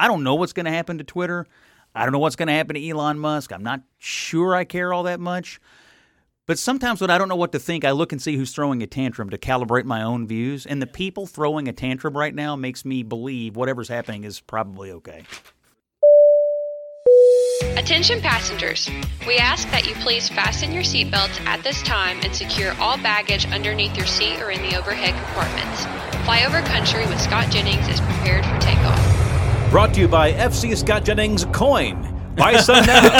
I don't know what's going to happen to Twitter. I don't know what's going to happen to Elon Musk. I'm not sure I care all that much. But sometimes when I don't know what to think, I look and see who's throwing a tantrum to calibrate my own views. And the people throwing a tantrum right now makes me believe whatever's happening is probably okay. Attention passengers, we ask that you please fasten your seatbelts at this time and secure all baggage underneath your seat or in the overhead compartments. Flyover Country with Scott Jennings is prepared for takeoff. Brought to you by FC Scott Jennings Coin. Buy some now.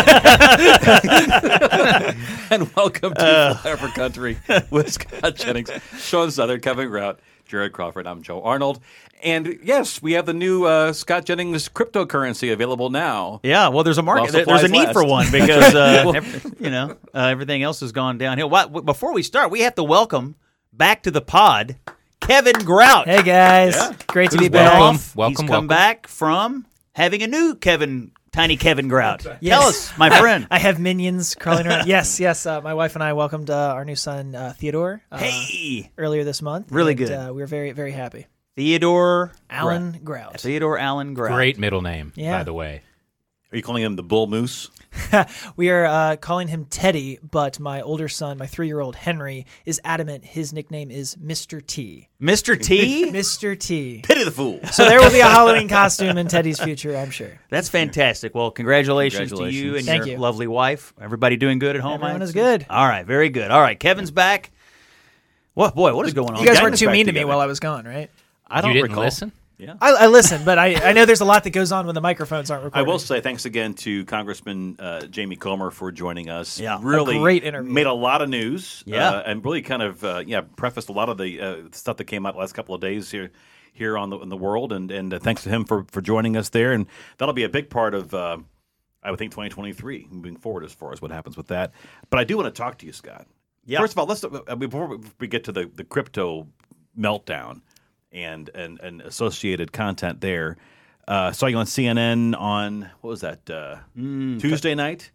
and welcome to Uh. Flyover Country with Scott Jennings, Sean Southard, Kevin Grout, Jared Crawford. I'm Joe Arnold. And yes, we have the new uh, Scott Jennings cryptocurrency available now. Yeah, well, there's a market. There- there's a need for one because uh, ev- you know uh, everything else has gone downhill. What, before we start, we have to welcome back to the pod Kevin Grout. Hey guys, great to be Who's been back. off. Welcome, He's come welcome. back from having a new Kevin, tiny Kevin Grout. Yes. Tell us, my friend. I have minions crawling around. yes, yes. Uh, my wife and I welcomed uh, our new son uh, Theodore uh, hey, earlier this month. Really and, good. Uh, we were very, very happy. Theodore Alan Grout. Theodore Allen Grout. Great middle name, Yeah. by the way. Are you calling him the Bull Moose? We are uh, calling him Teddy, but my older son, my three-year-old Henry, is adamant his nickname is Mr. T. Mr. T. Mr. T. Pity the fool. So there will be a Halloween costume in Teddy's future, I'm sure. That's fantastic. Well, congratulations, to you and Thank your you. lovely wife. Everybody doing good at home? Everyone I is good. All right, very good. All right, Kevin's back. What boy? What is going on? You guys weren't too back mean to me while I was gone, right? I don't you didn't recall. listen? I, I listen, but I, I know there's a lot that goes on when the microphones aren't recorded. I will say thanks again to Congressman uh, Jamie Comer for joining us. Yeah. A really great interview. Made a lot of news. Yeah. uh, and really kind of uh, yeah prefaced a lot of the uh, stuff that came out the last couple of days here here on the in the world. And and uh, thanks to him for for joining us there. And that'll be a big part of. Uh, I would think 2023 moving forward as far as what happens with that. But I do want to talk to you, Scott. Yeah. First of all, let's uh, before we get to the, the crypto meltdown and and and associated content there. Uh, saw you on CNN on what was that uh, Tuesday night,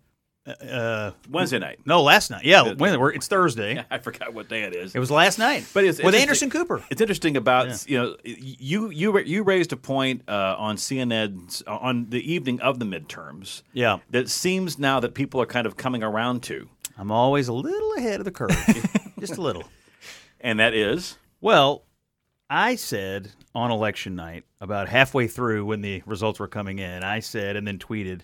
Uh, Wednesday night. no, last night. Yeah, when, it's Thursday. I forgot what day it is. It was last night. But it's with Anderson Cooper. It's interesting about you know you you you raised a point uh, on CNN on the evening of the midterms. Yeah. that seems now that people are kind of coming around to, I'm always a little ahead of the curve, just a little. and that is Well, I said on election night, about halfway through when the results were coming in, I said and then tweeted,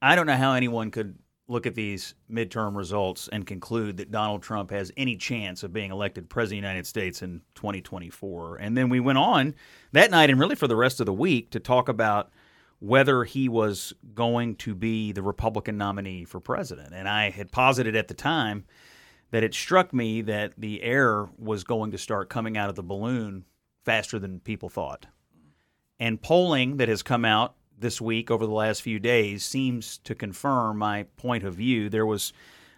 I don't know how anyone could look at these midterm results and conclude that Donald Trump has any chance of being elected president of the United States in 2024. And then we went on that night and really for the rest of the week to talk about whether he was going to be the Republican nominee for president. And I had posited at the time that it struck me that the air was going to start coming out of the balloon faster than people thought. And polling that has come out this week over the last few days seems to confirm my point of view. There was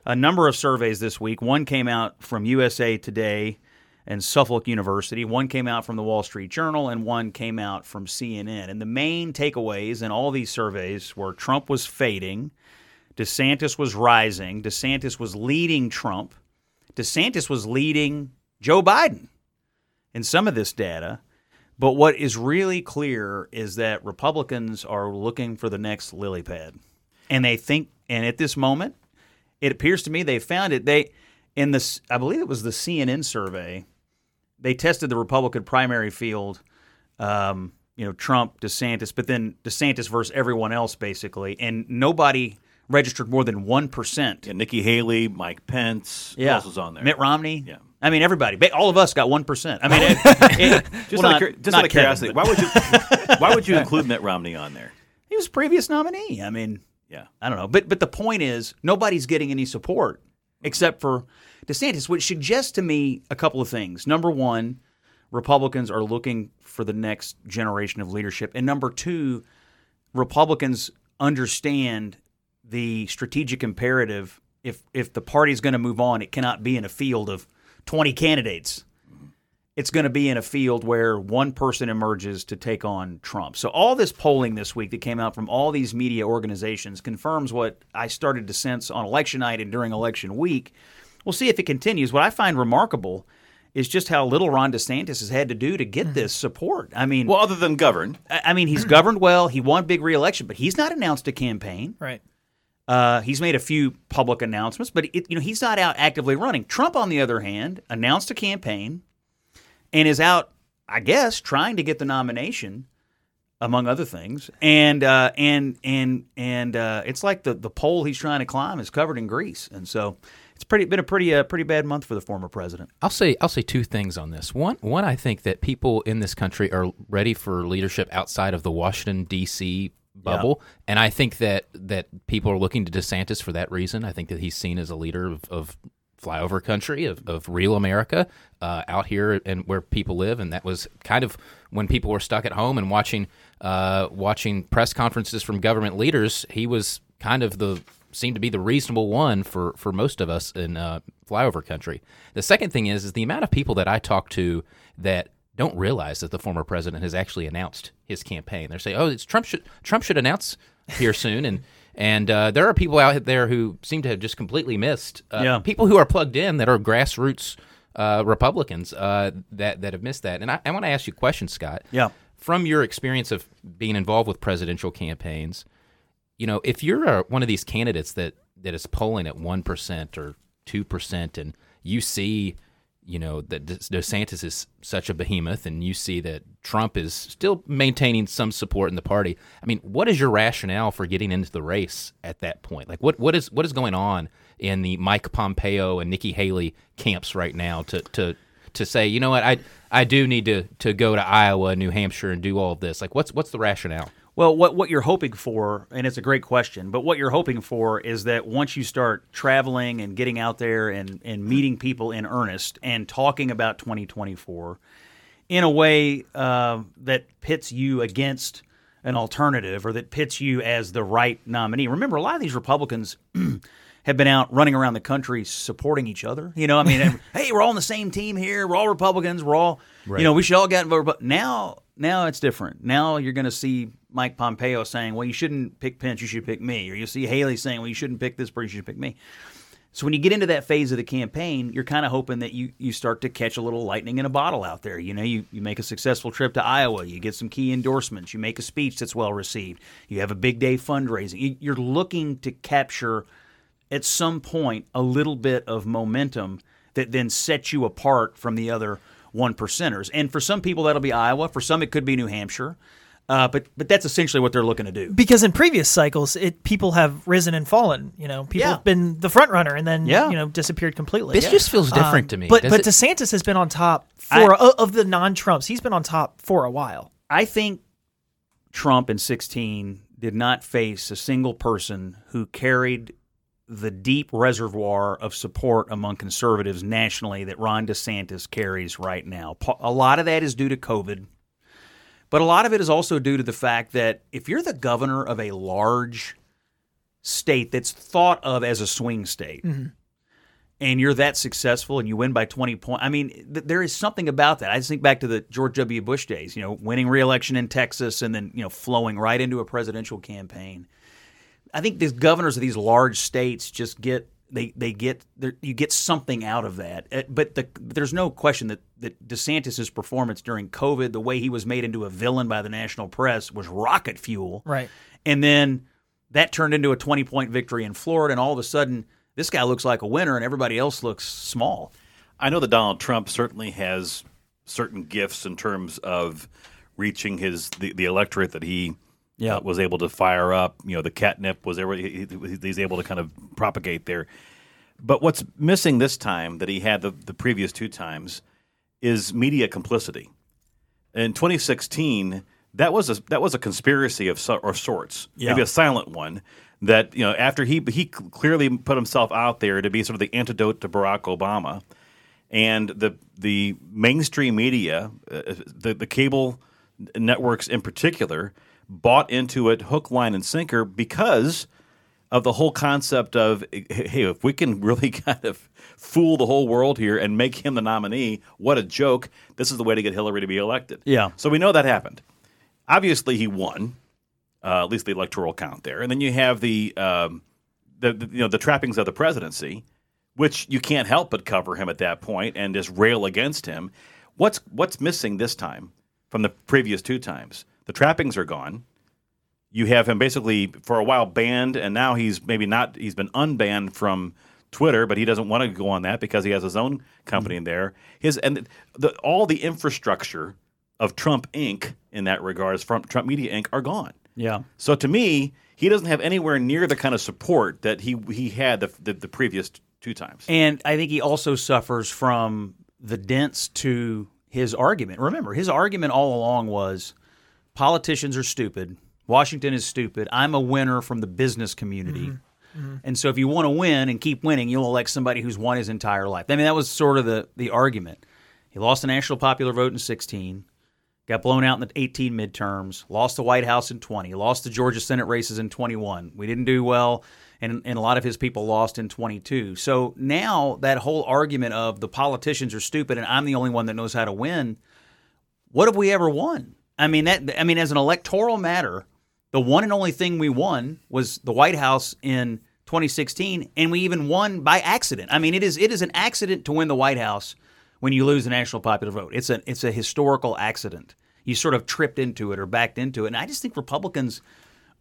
a number of surveys this week. One came out from USA Today and Suffolk University, one came out from the Wall Street Journal, and one came out from CNN. And the main takeaways in all these surveys were Trump was fading, DeSantis was rising, DeSantis was leading Trump, DeSantis was leading Joe Biden in some of this data. But what is really clear is that Republicans are looking for the next lily pad. And they think, and at this moment, it appears to me they found it. They, in this, I believe it was the CNN survey, they tested the Republican primary field, um, you know, Trump, DeSantis, but then DeSantis versus everyone else, basically. And nobody registered more than 1%. yeah, Nikki Haley, Mike Pence. Yeah. else was on there? Mitt Romney. Yeah. I mean, everybody. All of us got one percent. I mean, it, it- Just, well, out, not- of, just out of curiosity, why would you why would you include Mitt Romney on there? he was a previous nominee. I mean, Yeah. I don't know, but but the point is, nobody's getting any support except for DeSantis, which suggests to me a couple of things. Number one, Republicans are looking for the next generation of leadership, and number two, Republicans understand the strategic imperative. If if the party's going to move on, it cannot be in a field of twenty candidates. It's going to be in a field where one person emerges to take on Trump. So all this polling this week that came out from all these media organizations confirms what I started to sense on election night and during election week. We'll see if it continues. What I find remarkable is just how little Ron DeSantis has had to do to get this mm-hmm. support. I mean, Well, other than govern, I I mean, he's governed well. He won big reelection, but he's not announced a campaign. Right. Uh, he's made a few public announcements, but it, you know he's not out actively running. Trump, on the other hand, announced a campaign and is out, I guess, trying to get the nomination, among other things. And uh, and and and uh, it's like the the pole he's trying to climb is covered in grease, and so it's pretty been a pretty uh, pretty bad month for the former president. I'll say I'll say two things on this. One, one, I think that people in this country are ready for leadership outside of the Washington D.C. bubble, and I think that that people are looking to DeSantis for that reason. I think that he's seen as a leader of, of flyover country of, of real America uh, out here and where people live, and that was kind of when people were stuck at home and watching uh, watching press conferences from government leaders. He was kind of the seemed to be the reasonable one for for most of us in uh, flyover country. The second thing is is the amount of people that I talk to that don't realize that the former president has actually announced his campaign. They're saying, "Oh, it's Trump should Trump should announce here soon," and and uh, there are people out there who seem to have just completely missed. Uh, Yeah. people who are plugged in that are grassroots uh, Republicans uh, that that have missed that. And I, I want to ask you a question, Scott. Yeah. From your experience of being involved with presidential campaigns, you know, if you're uh one of these candidates that that is polling at one percent or two percent, and you see, you know, that De- DeSantis is such a behemoth, and you see that Trump is still maintaining some support in the party. I mean, what is your rationale for getting into the race at that point? Like, what what is what is going on in the Mike Pompeo and Nikki Haley camps right now to to to say, you know what, I I do need to to go to Iowa, New Hampshire, and do all this. Like, what's what's the rationale? Well, what what you're hoping for, and it's a great question, but what you're hoping for is that once you start traveling and getting out there and, and meeting people in earnest and talking about 2024 in a way uh, that pits you against an alternative or that pits you as the right nominee. Remember, a lot of these Republicans have been out running around the country supporting each other. You know, I mean, hey, we're all on the same team here. We're all Republicans. We're all, you know, we should all get involved. But now, now it's different. Now you're going to see Mike Pompeo saying, "Well, you shouldn't pick Pence. You should pick me," or you see Haley saying, "Well, you shouldn't pick this person. You should pick me." So when you get into that phase of the campaign, you're kind of hoping that you, you start to catch a little lightning in a bottle out there. You know, you, you make a successful trip to Iowa, you get some key endorsements, you make a speech that's well received, you have a big day fundraising. You- You're looking to capture at some point a little bit of momentum that then sets you apart from the other one percenters. And for some people, that'll be Iowa. For some, it could be New Hampshire. Uh, but but that's essentially what they're looking to do. Because in previous cycles, it people have risen and fallen. You know, people Yeah. have been the front runner and then Yeah. you know disappeared completely. This just feels different Um, to me. But Does but it- DeSantis has been on top for o- of the non-Trumps. He's been on top for a while. I think Trump in 16 did not face a single person who carried the deep reservoir of support among conservatives nationally that Ron DeSantis carries right now. A lot of that is due to COVID, but a lot of it is also due to the fact that if you're the governor of a large state that's thought of as a swing state, mm-hmm. and you're that successful and you win by 20 points. I mean, th- there is something about that. I just think back to the George W. Bush days, you know, winning re-election in Texas and then, you know, flowing right into a presidential campaign. I think these governors of these large states just get they they get you get something out of that. Uh, But the, there's no question that that DeSantis's performance during COVID, the way he was made into a villain by the national press, was rocket fuel. Right. And then that turned into a 20 point victory in Florida, and all of a sudden, this guy looks like a winner, and everybody else looks small. I know that Donald Trump certainly has certain gifts in terms of reaching his the, the electorate that he Yeah. uh, was able to fire up. You know, the catnip was able, he, he- he's able to kind of propagate there. But what's missing this time that he had the, the previous two times is media complicity. In 2016, that was a that was a conspiracy of so, or sorts, Yeah. maybe a silent one. That you know, after he he clearly put himself out there to be sort of the antidote to Barack Obama, and the the mainstream media, uh, the the cable networks in particular, bought into it hook, line, and sinker because of the whole concept of hey, if we can really kind of fool the whole world here and make him the nominee, what a joke! This is the way to get Hillary to be elected. Yeah. So we know that happened. Obviously, he won, uh, at least the electoral count there, and then you have the, um, the, the you know the trappings of the presidency, which you can't help but cover him at that point and just rail against him. What's what's missing this time from the previous two times? The trappings are gone. You have him basically for a while banned, and now he's maybe not. He's been unbanned from Twitter, but he doesn't want to go on that because he has his own company in there. His and the, all the infrastructure of Trump Inc. in that regards from Trump Media Inc. are gone. Yeah. So to me, he doesn't have anywhere near the kind of support that he he had the the, the previous two times. And I think he also suffers from the dents to his argument. Remember, his argument all along was politicians are stupid. Washington is stupid. I'm a winner from the business community. Mm-hmm. Mm-hmm. And so if you want to win and keep winning, you'll elect somebody who's won his entire life. I mean, that was sort of the, the argument. He lost the national popular vote in 16, got blown out in the 18 midterms, lost the White House in 20, lost the Georgia Senate races in 21. We didn't do well, and, and a lot of his people lost in 22. So now that whole argument of the politicians are stupid and I'm the only one that knows how to win, what have we ever won? I mean that I mean as an electoral matter, the one and only thing we won was the White House in 2016 and we even won by accident. I mean it is it is an accident to win the White House when you lose the national popular vote. It's a it's a historical accident. You sort of tripped into it or backed into it. And I just think Republicans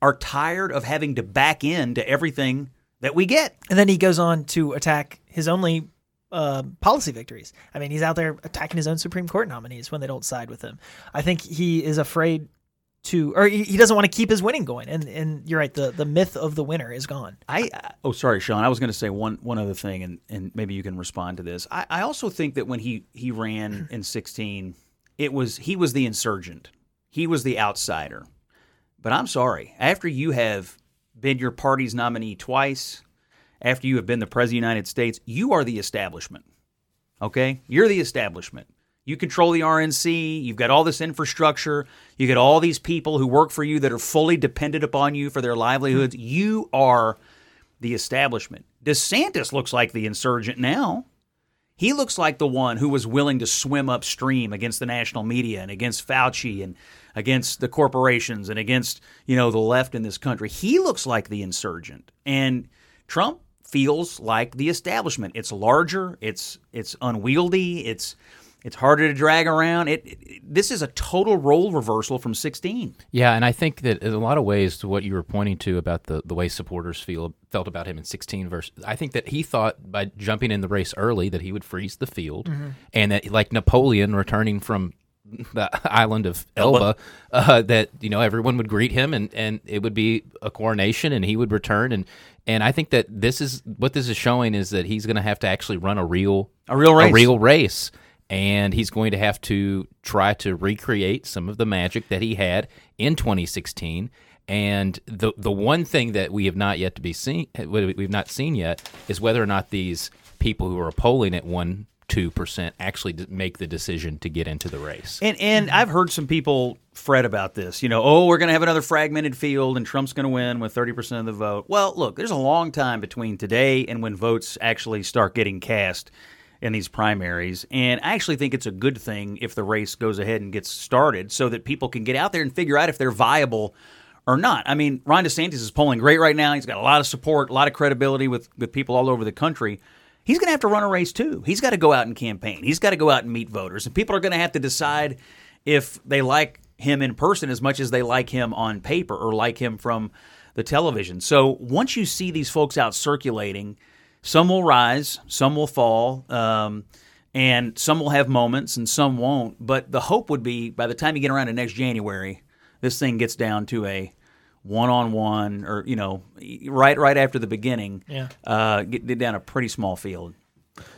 are tired of having to back into everything that we get. And then he goes on to attack his only uh, policy victories. I mean, he's out there attacking his own Supreme Court nominees when they don't side with him. I think he is afraid to, or he he doesn't want to keep his winning going. And and you're right, the the myth of the winner is gone. I oh sorry, Sean. I was going to say one one other thing, and, and maybe you can respond to this. I, I also think that when he he ran in sixteen, it was he was the insurgent, he was the outsider. But I'm sorry, after you have been your party's nominee twice, after you have been the president of the United States, you are the establishment. Okay, you're the establishment. You control the RNC. You've got all this infrastructure. You get all these people who work for you that are fully dependent upon you for their livelihoods. Hmm. You are the establishment. DeSantis looks like the insurgent now. He looks like the one who was willing to swim upstream against the national media and against Fauci and against the corporations and against, you know, the left in this country. He looks like the insurgent. And Trump feels like the establishment. It's larger, it's it's unwieldy, it's it's harder to drag around. It, it this is a total role reversal from 16. Yeah, and I think that in a lot of ways, to what you were pointing to about the, the way supporters feel felt about him in 16 versus, I think that he thought by jumping in the race early that he would freeze the field, and that like Napoleon returning from the island of Elba, uh, that you know everyone would greet him, and and it would be a coronation, and he would return, and and I think that this is what this is showing is that he's going to have to actually run a real A real race. a real race. And he's going to have to try to recreate some of the magic that he had in 2016. And the the one thing that we have not yet to be seen, eh, we've not seen yet, is whether or not these people who are polling at one two percent actually make the decision to get into the race. And and I've heard some people fret about this. You know, oh, we're going to have another fragmented field and Trump's going to win with 30% of the vote. Well, look, there's a long time between today and when votes actually start getting cast in these primaries. And I actually think it's a good thing if the race goes ahead and gets started so that people can get out there and figure out if they're viable or not. I mean, Ron DeSantis is polling great right now. He's got a lot of support, a lot of credibility with, with people all over the country. He's going to have to run a race too. He's got to go out and campaign. He's got to go out and meet voters. And people are going to have to decide if they like him in person as much as they like him on paper or like him from the television. So once you see these folks out circulating, some will rise, some will fall, um, and some will have moments and some won't. But the hope would be by the time you get around to next January, this thing gets down to a one-on-one, or you know, right right after the beginning, Yeah. uh, get, get down a pretty small field.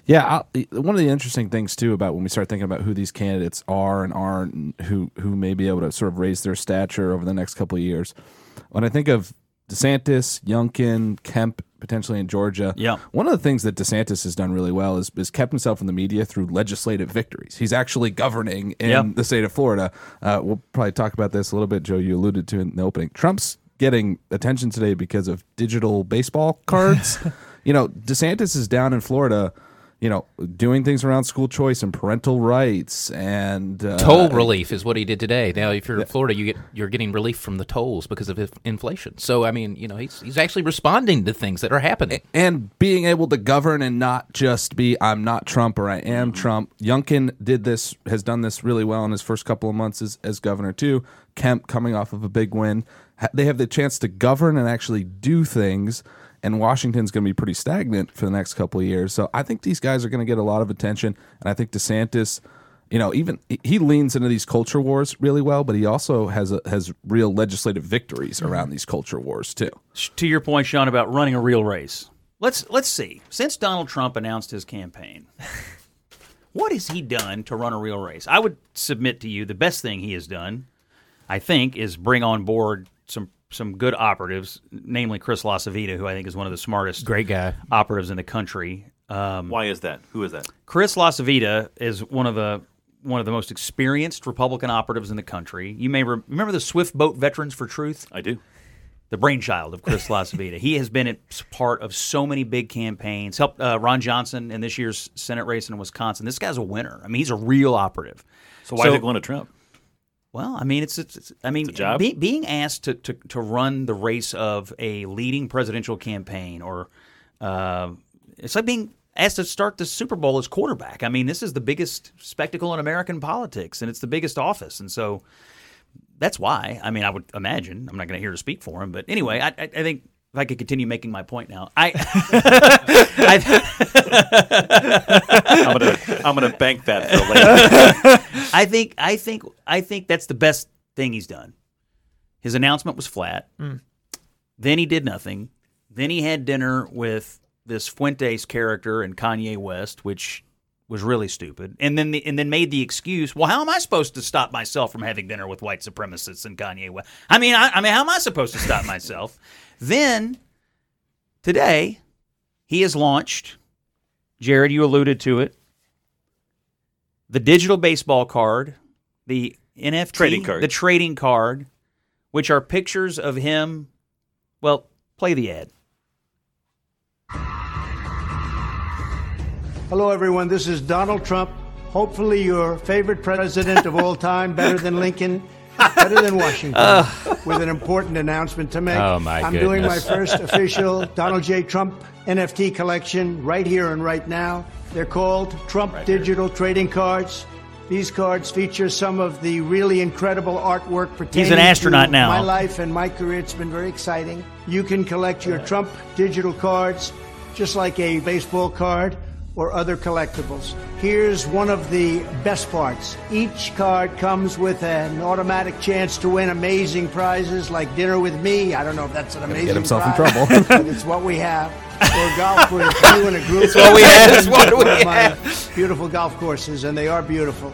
Yeah, I, one of the interesting things too about when we start thinking about who these candidates are and aren't, and who who may be able to sort of raise their stature over the next couple of years. When I think of DeSantis, Youngkin, Kemp, potentially in Georgia, Yeah. one of the things that DeSantis has done really well is is kept himself in the media through legislative victories. He's actually governing in Yeah. the state of Florida. Uh, we'll probably talk about this a little bit, Joe. You alluded to it in the opening. Trump's getting attention today because of digital baseball cards. you know, DeSantis is down in Florida you know, doing things around school choice and parental rights and uh, Toll relief is what he did today. Now, if you're in Florida, you get you're getting relief from the tolls because of inflation. So, I mean, you know, he's he's actually responding to things that are happening. and being able to govern and not just be I'm not Trump or I am Trump. Youngkin did this, has done this really well in his first couple of months as, as governor too. Kemp coming off of a big win, they have the chance to govern and actually do things. And Washington's going to be pretty stagnant for the next couple of years. So I think these guys are going to get a lot of attention. And I think DeSantis, you know, even he leans into these culture wars really well, but he also has a, has real legislative victories mm-hmm. around these culture wars too. to your point, Sean, about running a real race. Let's let's see. Since Donald Trump announced his campaign, what has he done to run a real race? I would submit to you the best thing he has done, I think, is bring on board some some good operatives, namely Chris LaCivita, who I think is one of the smartest Great guy. operatives in the country. Um, Why is that? Who is that? Chris LaCivita is one of the one of the most experienced Republican operatives in the country. You may re- remember the Swift Boat Veterans for Truth I do. the brainchild of Chris LaCivita. he has been a part of so many big campaigns. Helped uh, Ron Johnson in this year's Senate race in Wisconsin. This guy's a winner. I mean, he's a real operative. So why is it going to Trump? Well, I mean, it's, it's, it's I mean, It's be- being asked to, to to run the race of a leading presidential campaign, or uh, it's like being asked to start the Super Bowl as quarterback. I mean, this is the biggest spectacle in American politics, and it's the biggest office, and so that's why. I mean, I would imagine. I'm not going to hear to speak for him, but anyway, I, I, I think if I could continue making my point now, I, I I'm gonna I'm gonna bank that for later. I think I think I think that's the best thing he's done. His announcement was flat. Hmm. Then he did nothing. Then he had dinner with this Fuentes character and Kanye West, which was really stupid. And then the, and then made the excuse, well, how am I supposed to stop myself from having dinner with white supremacists and Kanye West? I mean, I, I mean, how am I supposed to stop myself? then today, he has launched. Jared, you alluded to it the digital baseball card, the NFT Trading card. the trading card, which are pictures of him. Well, play the ad. Hello, everyone. This is Donald Trump. Hopefully, your favorite president of all time, better than Lincoln, better than Washington, with an important announcement to make. Oh, my I'm doing my first official Donald J. Trump NFT collection right here and right now. They're called Trump Digital Trading Cards. These cards feature some of the really incredible artwork pertaining an astronaut now. my life and my career. It's been very exciting. You can collect your Trump digital cards just like a baseball card or other collectibles. Here's one of the best parts. Each card comes with an automatic chance to win amazing prizes like dinner with me. I don't know if that's an amazing Get himself in prize, trouble. but it's what we have. Or golf with you and a group. It's what we have. It's what we my beautiful golf courses, and they are beautiful.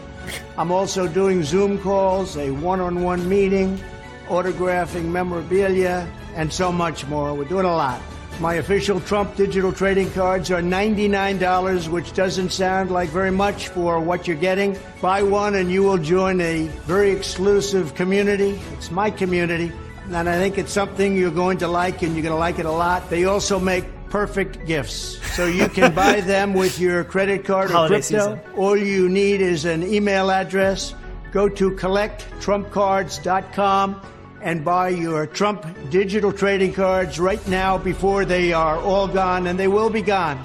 I'm also doing Zoom calls, a one-on-one meeting, autographing memorabilia, and so much more. We're doing a lot. My official Trump digital trading cards are $99, which doesn't sound like very much for what you're getting. Buy one and you will join a very exclusive community. It's my community, and I think it's something you're going to like, and you're going to like it a lot. They also make perfect gifts. So you can buy them with your credit card or Holiday crypto. season. All you need is an email address. Go to collecttrumpcards.com and buy your Trump digital trading cards right now before they are all gone, and they will be gone.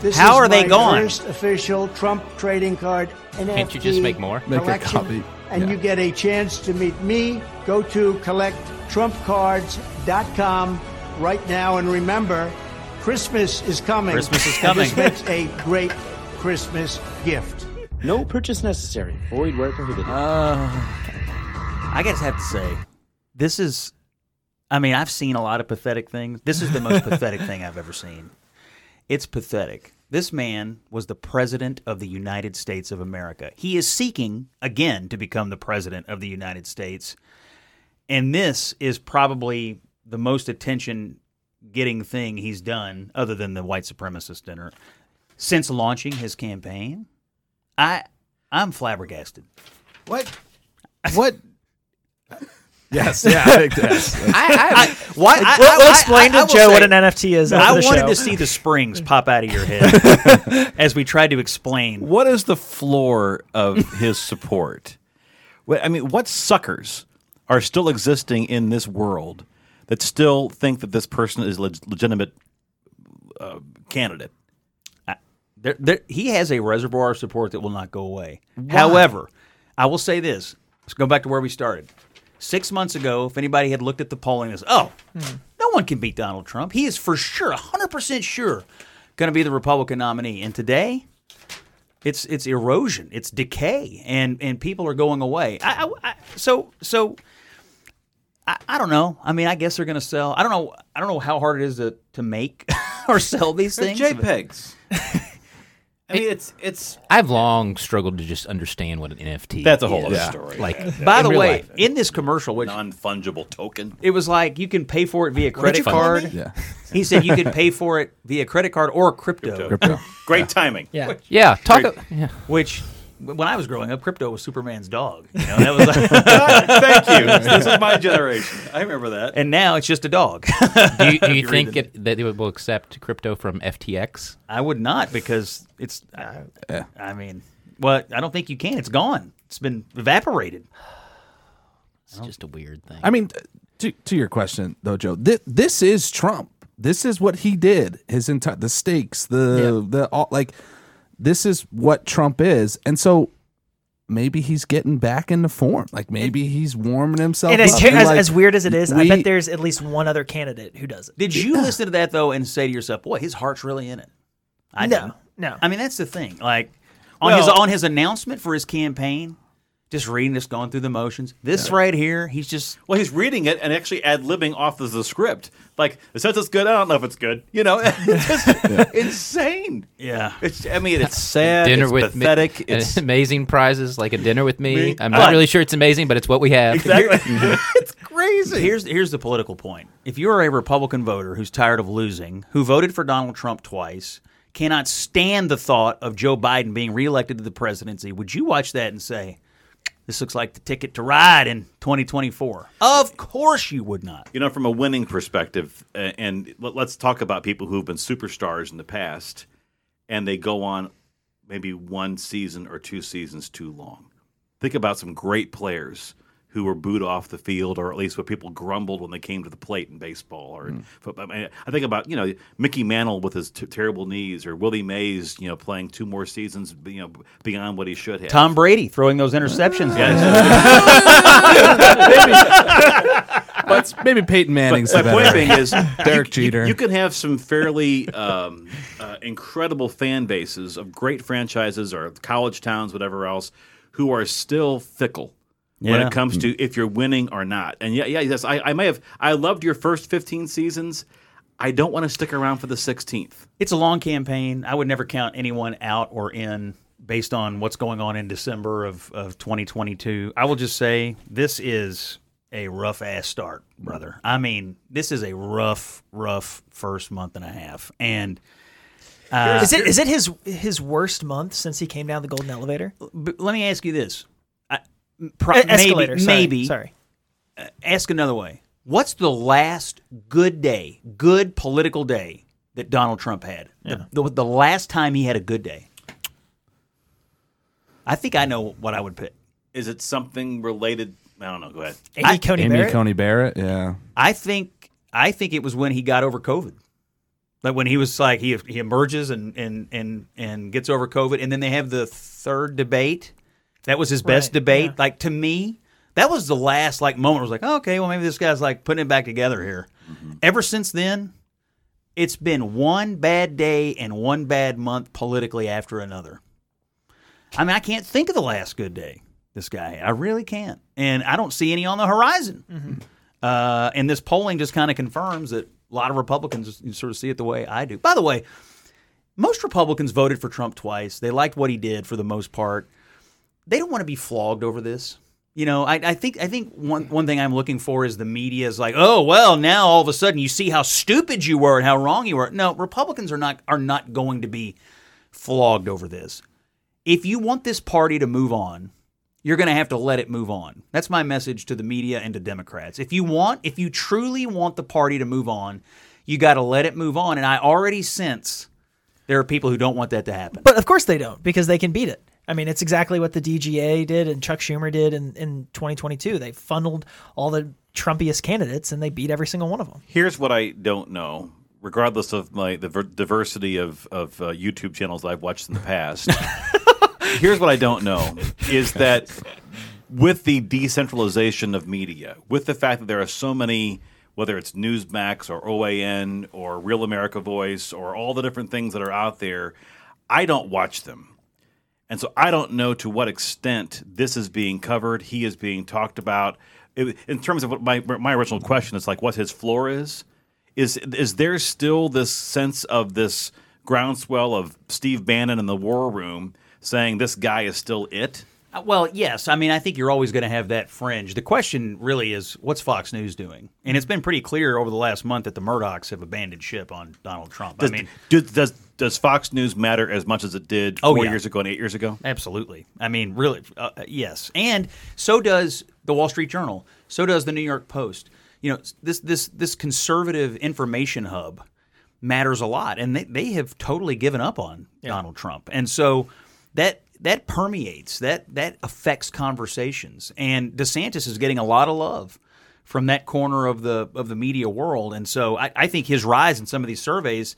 This How is are they my gone? First official Trump trading card NFT Can't you just make more? Make a collection, copy. And Yeah. you get a chance to meet me. Go to collecttrumpcards.com right now, and remember, Christmas is coming. Christmas is And coming. This makes a great Christmas gift. No purchase necessary. Void where prohibited. Uh, I guess I have to say, this is. I mean, I've seen a lot of pathetic things. This is the most pathetic thing I've ever seen. It's pathetic. This man was the president of the United States of America. He is seeking again to become the president of the United States. And this is probably the most attention getting thing he's done, other than the white supremacist dinner, since launching his campaign. I I'm flabbergasted. What? What? Yes, yeah, I think that's, that's- I, I, Why? I, we'll, I- we'll explain I- I to will Joe say- what an NFT is. After I wanted show. to see the springs pop out of your head as we tried to explain. What is the floor of his support? I mean, what suckers are still existing in this world that still think that this person is a leg- legitimate uh, candidate? There, there, he has a reservoir of support that will not go away. However, I will say this. Let's go back to where we started. Six months ago, if anybody had looked at the polling said, oh, hmm. no one can beat Donald Trump. He is for sure, 100% sure, going to be the Republican nominee. And today, it's it's erosion, it's decay, and and people are going away. I, I, I so so I, I don't know. I mean, I guess they're going to sell. I don't know. I don't know how hard it is to to make or sell these things. JPEGs. I mean, it's it's I've long struggled to just understand what an NFT. that's a whole other is. story. Like, By in the way, life. in this commercial, which non fungible token. it was like you can pay for it via credit card. yeah. He said you could pay for it via credit card or crypto, Crypto. Great timing. yeah. yeah, talk. Great. a- yeah. which when I was growing up, Krypto was Superman's dog. You know, that was like, Thank you. This is my generation. I remember that. and now it's just a dog. Do you, do you You're think reading. it, that they will accept crypto from FTX? I would not because it's. I, I mean, well, I don't think you can. It's gone. It's been evaporated. It's just a weird thing. I mean, to, to your question though, Joe, this, this is Trump. This is what he did. His entire the stakes, the the all like, this is what Trump is, and so maybe he's getting back into form. Like maybe he's warming himself And as, up. ter- and, as, like, as weird as it is, I bet there's at least one other candidate who does it. Did you listen to that though and say to yourself, "Boy, his heart's really in it"? I No, didn't. no. I mean, that's the thing. Like on his on his announcement for his campaign, just reading, just going through the motions. This right here, he's just Well, he's reading it and actually ad libbing off of the script. Like, it says it's good. I don't know if it's good. You know, it's just insane. yeah. It's. I mean, it's sad. dinner it's with me- pathetic. it's amazing prizes like a dinner with me. Me- I'm But- not really sure it's amazing, but it's what we have. exactly. Mhm. it's crazy. Here's here's the political point. If you're a Republican voter who's tired of losing, who voted for Donald Trump twice, cannot stand the thought of Joe Biden being reelected to the presidency, would you watch that and say, "This looks like the ticket to ride in 2024"? Of course you would not. you know, from a winning perspective, uh, and let's talk about people who've been superstars in the past, and they go on maybe one season or two seasons too long. Think about some great players who were booed off the field, or at least what people grumbled when they came to the plate in baseball. Or in football. I, mean, I think about you know Mickey Mantle with his t- terrible knees, or Willie Mays, you know, playing two more seasons, you know, beyond what he should have. Tom Brady throwing those interceptions, guys. but maybe Peyton Manning's My the point better. being is, Derek you, you- Jeter. You, can have some fairly um, uh, incredible fan bases of great franchises or college towns, whatever else, who are still fickle when Yeah. it comes to if you're winning or not. And yeah, yeah, yes, I, I may have. I loved your first 15 seasons. I don't want to stick around for the 16th. It's a long campaign. I would never count anyone out or in based on what's going on in December of, of 2022. I will just say this is a rough ass start, brother. I mean, this is a rough, rough first month and a half. And uh, is it is it his his worst month since he came down the golden elevator? but let me ask you this. I, pro- escalator. maybe, sorry, maybe Sorry. Uh, ask another way. What's the last good day, good political day that Donald Trump had? The, the, the last time he had a good day. I think I know what I would pick. Is it something related? I don't know. Go ahead. Amy I- Coney Amy Barrett. Coney Barrett, yeah. I think I think it was when he got over COVID. Like when he was like he he emerges and and and and gets over COVID, and then they have the third debate. That was his best Right, debate. yeah. Like to me, that was the last like moment. I was like, okay, well maybe this guy's like putting it back together here. Ever since then, it's been one bad day and one bad month politically after another. I mean, I can't think of the last good day. This guy, I really can't, and I don't see any on the horizon. Uh, and this polling just kind of confirms that a lot of Republicans sort of see it the way I do. By the way, most Republicans voted for Trump twice. They liked what he did for the most part. They don't want to be flogged over this. You know, I, I think I think one one thing I'm looking for is the media is like, oh well, now all of a sudden you see how stupid you were and how wrong you were. No, Republicans are not are not going to be flogged over this. If you want this party to move on, you're going to have to let it move on. That's my message to the media and to Democrats. If you want, if you truly want the party to move on, you got to let it move on. And I already sense there are people who don't want that to happen. But of course they don't because they can beat it. I mean, it's exactly what the DGA did and Chuck Schumer did in, in 2022. They funneled all the Trumpiest candidates and they beat every single one of them. Here's what I don't know. Regardless of my the ver- diversity of of uh, YouTube channels I've watched in the past, here's what I don't know is that with the decentralization of media, with the fact that there are so many, whether it's Newsmax or OAN or Real America Voice or all the different things that are out there, I don't watch them. And so I don't know to what extent this is being covered. He is being talked about. It- in terms of what my my original question is like what his floor is. Is is there still this sense of this groundswell of Steve Bannon in the war room saying this guy is still it? Uh, Well, yes. I mean, I think you're always going to have that fringe. The question really is, what's Fox News doing? And it's been pretty clear over the last month that the Murdochs have abandoned ship on Donald Trump. Does, I mean, does, does does Fox News matter as much as it did Oh, four yeah. years ago and eight years ago? Absolutely. I mean, really, uh, uh, yes. And so does the Wall Street Journal. So does the New York Post. You know, this this this conservative information hub matters a lot, and they, they have totally given up on Donald Trump, and so that that permeates that that affects conversations. And DeSantis is getting a lot of love from that corner of the of the media world, and so I, I think his rise in some of these surveys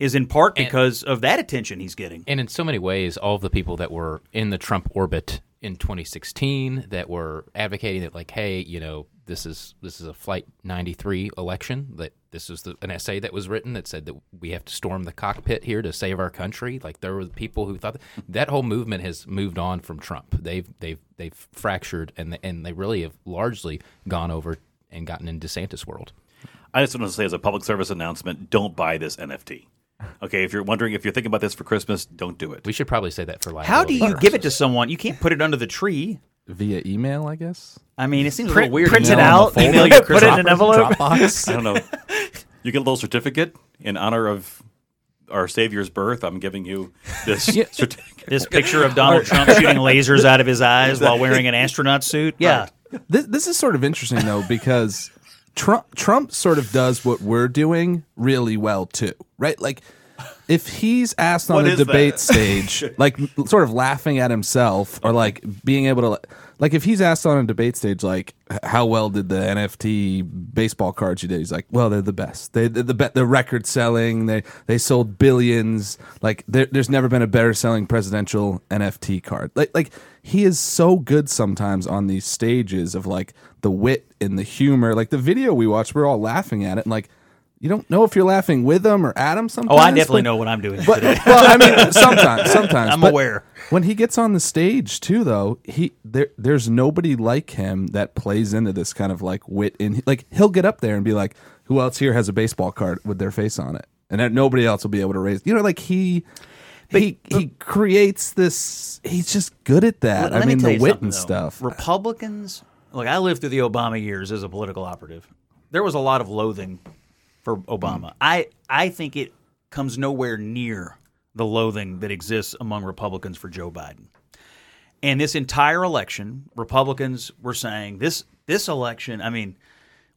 is in part because of that attention he's getting. And in so many ways, all of the people that were in the Trump orbit in 2016 that were advocating that, like, hey, you know, this is this is a Flight 93 election. That this is the, an essay that was written that said that we have to storm the cockpit here to save our country. Like there were people who thought that, that whole movement has moved on from Trump. They've they've they've fractured and and they really have largely gone over and gotten in DeSantis world. I just want to say, as a public service announcement, don't buy this NFT. Okay, if you're wondering if you're thinking about this for Christmas, don't do it. We should probably say that for life. How do you give it to someone? You can't put it under the tree. via email, I guess. I mean, it seems a Print, little weird. print it email them a out, email you it, put it in an envelope. Dropbox. I don't know. You get a little certificate in honor of our Savior's birth. I'm giving you this certificate. This picture of Donald Trump shooting lasers out of his eyes while wearing an astronaut suit. Yeah. this, this is sort of interesting though because Trump Trump sort of does what we're doing really well too, right? Like if he's asked on What a is debate that? stage, like sort of laughing at himself or like being able to like if he's asked on a debate stage like h- how well did the NFT baseball cards you did? He's like, well, they're the best. They they're the be- the record selling. They they sold billions. Like there, there's never been a better selling presidential NFT card. Like like he is so good sometimes on these stages of like the wit and the humor. Like the video we watched, we're all laughing at it and like. You don't know if you're laughing with him or at him sometimes. Oh, I definitely but- know what I'm doing but, today. well, I mean, sometimes, sometimes I'm but aware. When he gets on the stage too, though, he there there's nobody like him that plays into this kind of like wit in. Like he'll get up there and be like, "Who else here has a baseball card with their face on it?" And nobody else will be able to raise. You know, like he. he he creates this. He's just good at that. Let- I me mean, tell the wit and stuff. Republicans, look, I lived through the Obama years as a political operative. There was a lot of loathing for Obama. I I think it comes nowhere near the loathing that exists among Republicans for Joe Biden. And this entire election, Republicans were saying this this election, I mean,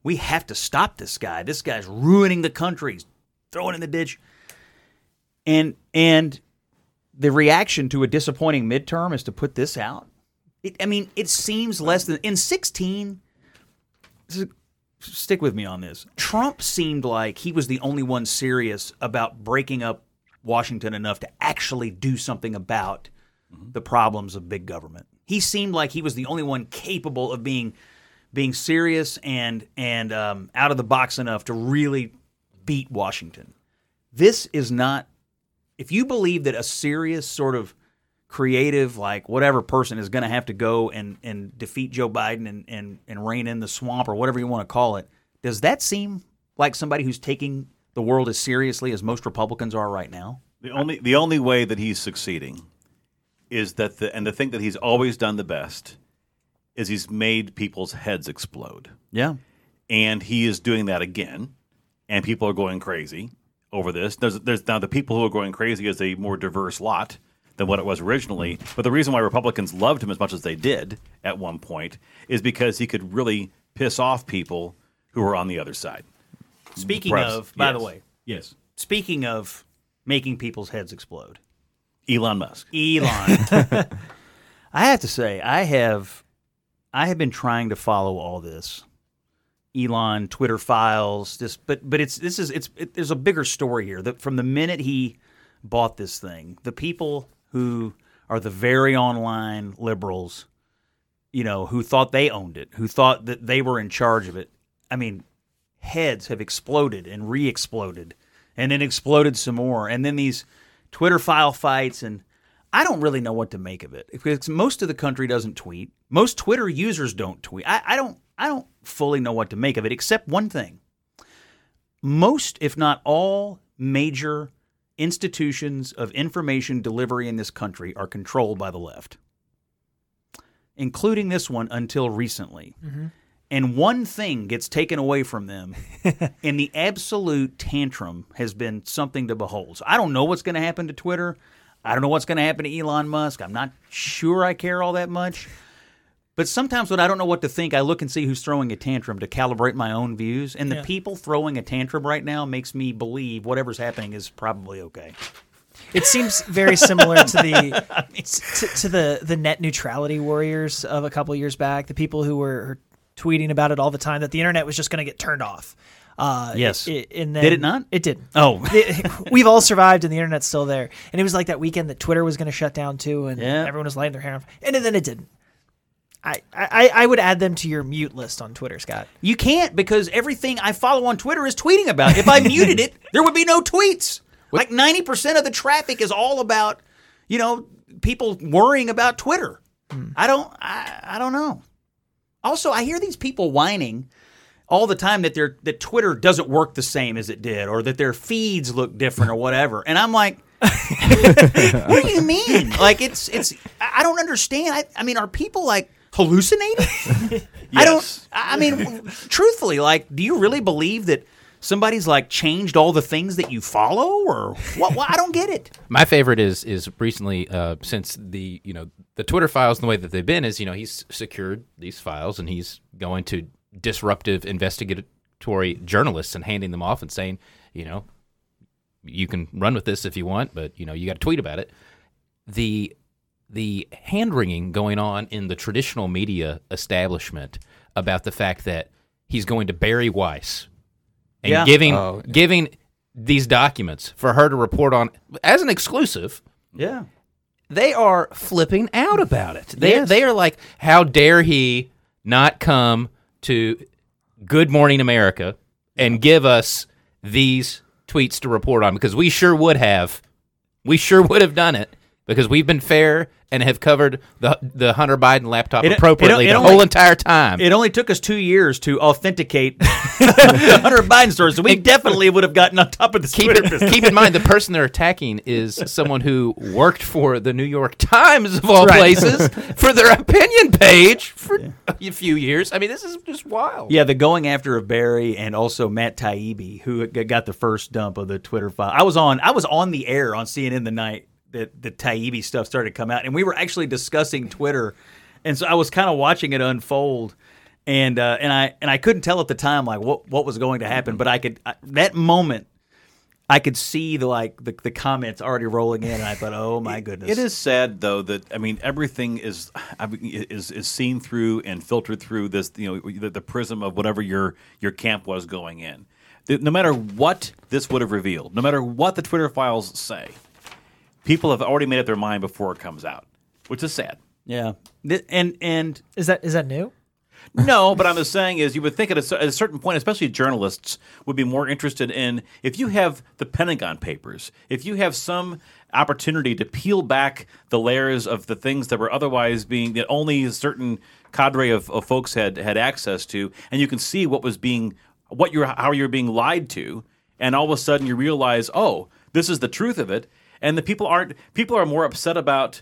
we have to stop this guy. This guy's ruining the country. He's throwing in the ditch. And and the reaction to a disappointing midterm is to put this out. It, I mean, it seems less than in 16. Stick with me on this. Trump seemed like he was the only one serious about breaking up Washington enough to actually do something about the problems of big government. He seemed like he was the only one capable of being being serious and and um, out of the box enough to really beat Washington. This is not. If you believe that a serious sort of creative, like whatever person is going to have to go and, and defeat Joe Biden and, and, and rein in the swamp or whatever you want to call it, does that seem like somebody who's taking the world as seriously as most Republicans are right now? The only the only way that he's succeeding is that the and the thing that he's always done the best is he's made people's heads explode. Yeah. And he is doing that again, and people are going crazy over this. There's there's now the people who are going crazy is a more diverse lot than what it was originally. But the reason why Republicans loved him as much as they did at one point is because he could really piss off people who were on the other side. Speaking Perhaps- of, by the way, Yes. speaking of making people's heads explode, Elon Musk. Elon. I have to say, I have, I have been trying to follow all this, Elon Twitter files. This, but but it's this is it's it, there's a bigger story here. That from the minute he bought this thing, the people who are the very online liberals, you know, who thought they owned it, who thought that they were in charge of it. I mean, heads have exploded and re-exploded and then exploded some more. And then these twitter file fights and i don't really know what to make of it. Because most of the country doesn't tweet. Most twitter users don't tweet. I, I don't i don't fully know what to make of it except one thing. Most if not all major institutions of information delivery in this country are controlled by the left including this one until recently mm-hmm. and one thing gets taken away from them, and the absolute tantrum has been something to behold. So I don't know what's going to happen to Twitter. I don't know what's going to happen to Elon Musk. I'm not sure I care all that much. But sometimes when I don't know what to think, I look and see who's throwing a tantrum to calibrate my own views. And the people throwing a tantrum right now makes me believe whatever's happening is probably okay. It seems very similar to the to, to the the net neutrality warriors of a couple years back. The people who were tweeting about it all the time that the internet was just going to get turned off. Uh, Yes. it- and then, Did it not? It didn't. Oh. It- we've all survived, and the internet's still there. And it was like that weekend that Twitter was going to shut down too, and Yeah. everyone was lighting their hair off, and then it didn't. I, I I would add them to your mute list on Twitter, Scott. You can't because everything I follow on Twitter is tweeting about. If I muted it, there would be no tweets. Like 90% of the traffic is all about, you know, people worrying about Twitter. Hmm. I don't I, I don't know. Also, I hear these people whining all the time that their that Twitter doesn't work the same as it did or that their feeds look different or whatever. And I'm like what do you mean? Like it's it's I I don't understand. I, I mean, are people like hallucinating? I don't. I I mean, truthfully, like, do you really believe that somebody's like changed all the things that you follow, or what? what I don't get it. My favorite is is recently uh, since the you know the Twitter files and the way that they've been is you know he's secured these files and he's going to disruptive investigatory journalists and handing them off and saying you know you can run with this if you want but you know you got to tweet about it. The the hand wringing going on in the traditional media establishment about the fact that he's going to Bari Weiss and Yeah. giving Oh. giving these documents for her to report on as an exclusive. Yeah. They are flipping out about it. They Yes. they are like, how dare he not come to Good Morning America and give us these tweets to report on because we sure would have. We sure would have done it because we've been fair and have covered the the Hunter Biden laptop It- it- appropriately it the only- whole entire time. It only took us two years to authenticate the Hunter Biden story, so we definitely would have gotten on top of this keep, in, keep in mind the person they're attacking is someone who worked for the New York Times of all Right. places for their opinion page for a few years. I mean, this is just wild. Yeah, the going after of Bari and also Matt Taibbi, who got the first dump of the Twitter file. I was on. I was on the air on CNN the night that the Taibbi stuff started to come out, and we were actually discussing Twitter, and so I was kind of watching it unfold, and uh, and I and I couldn't tell at the time like what what was going to happen, but I could I, that moment. I could see the like the, the comments already rolling in, and I thought, "Oh my goodness!" It is sad though that I mean everything is I mean, is is seen through and filtered through this you know the, the prism of whatever your your camp was going in. No matter what this would have revealed, no matter what the Twitter files say, people have already made up their mind before it comes out, which is sad. Yeah, Th- and and Is that is that new? No, but I'm just saying is you would think at a, cer- at a certain point, especially journalists would be more interested in if you have the Pentagon Papers, if you have some opportunity to peel back the layers of the things that were otherwise being that only a certain cadre of, of folks had had access to, and you can see what was being what you're how you're being lied to, and all of a sudden you realize, oh, this is the truth of it, and the people aren't people are more upset about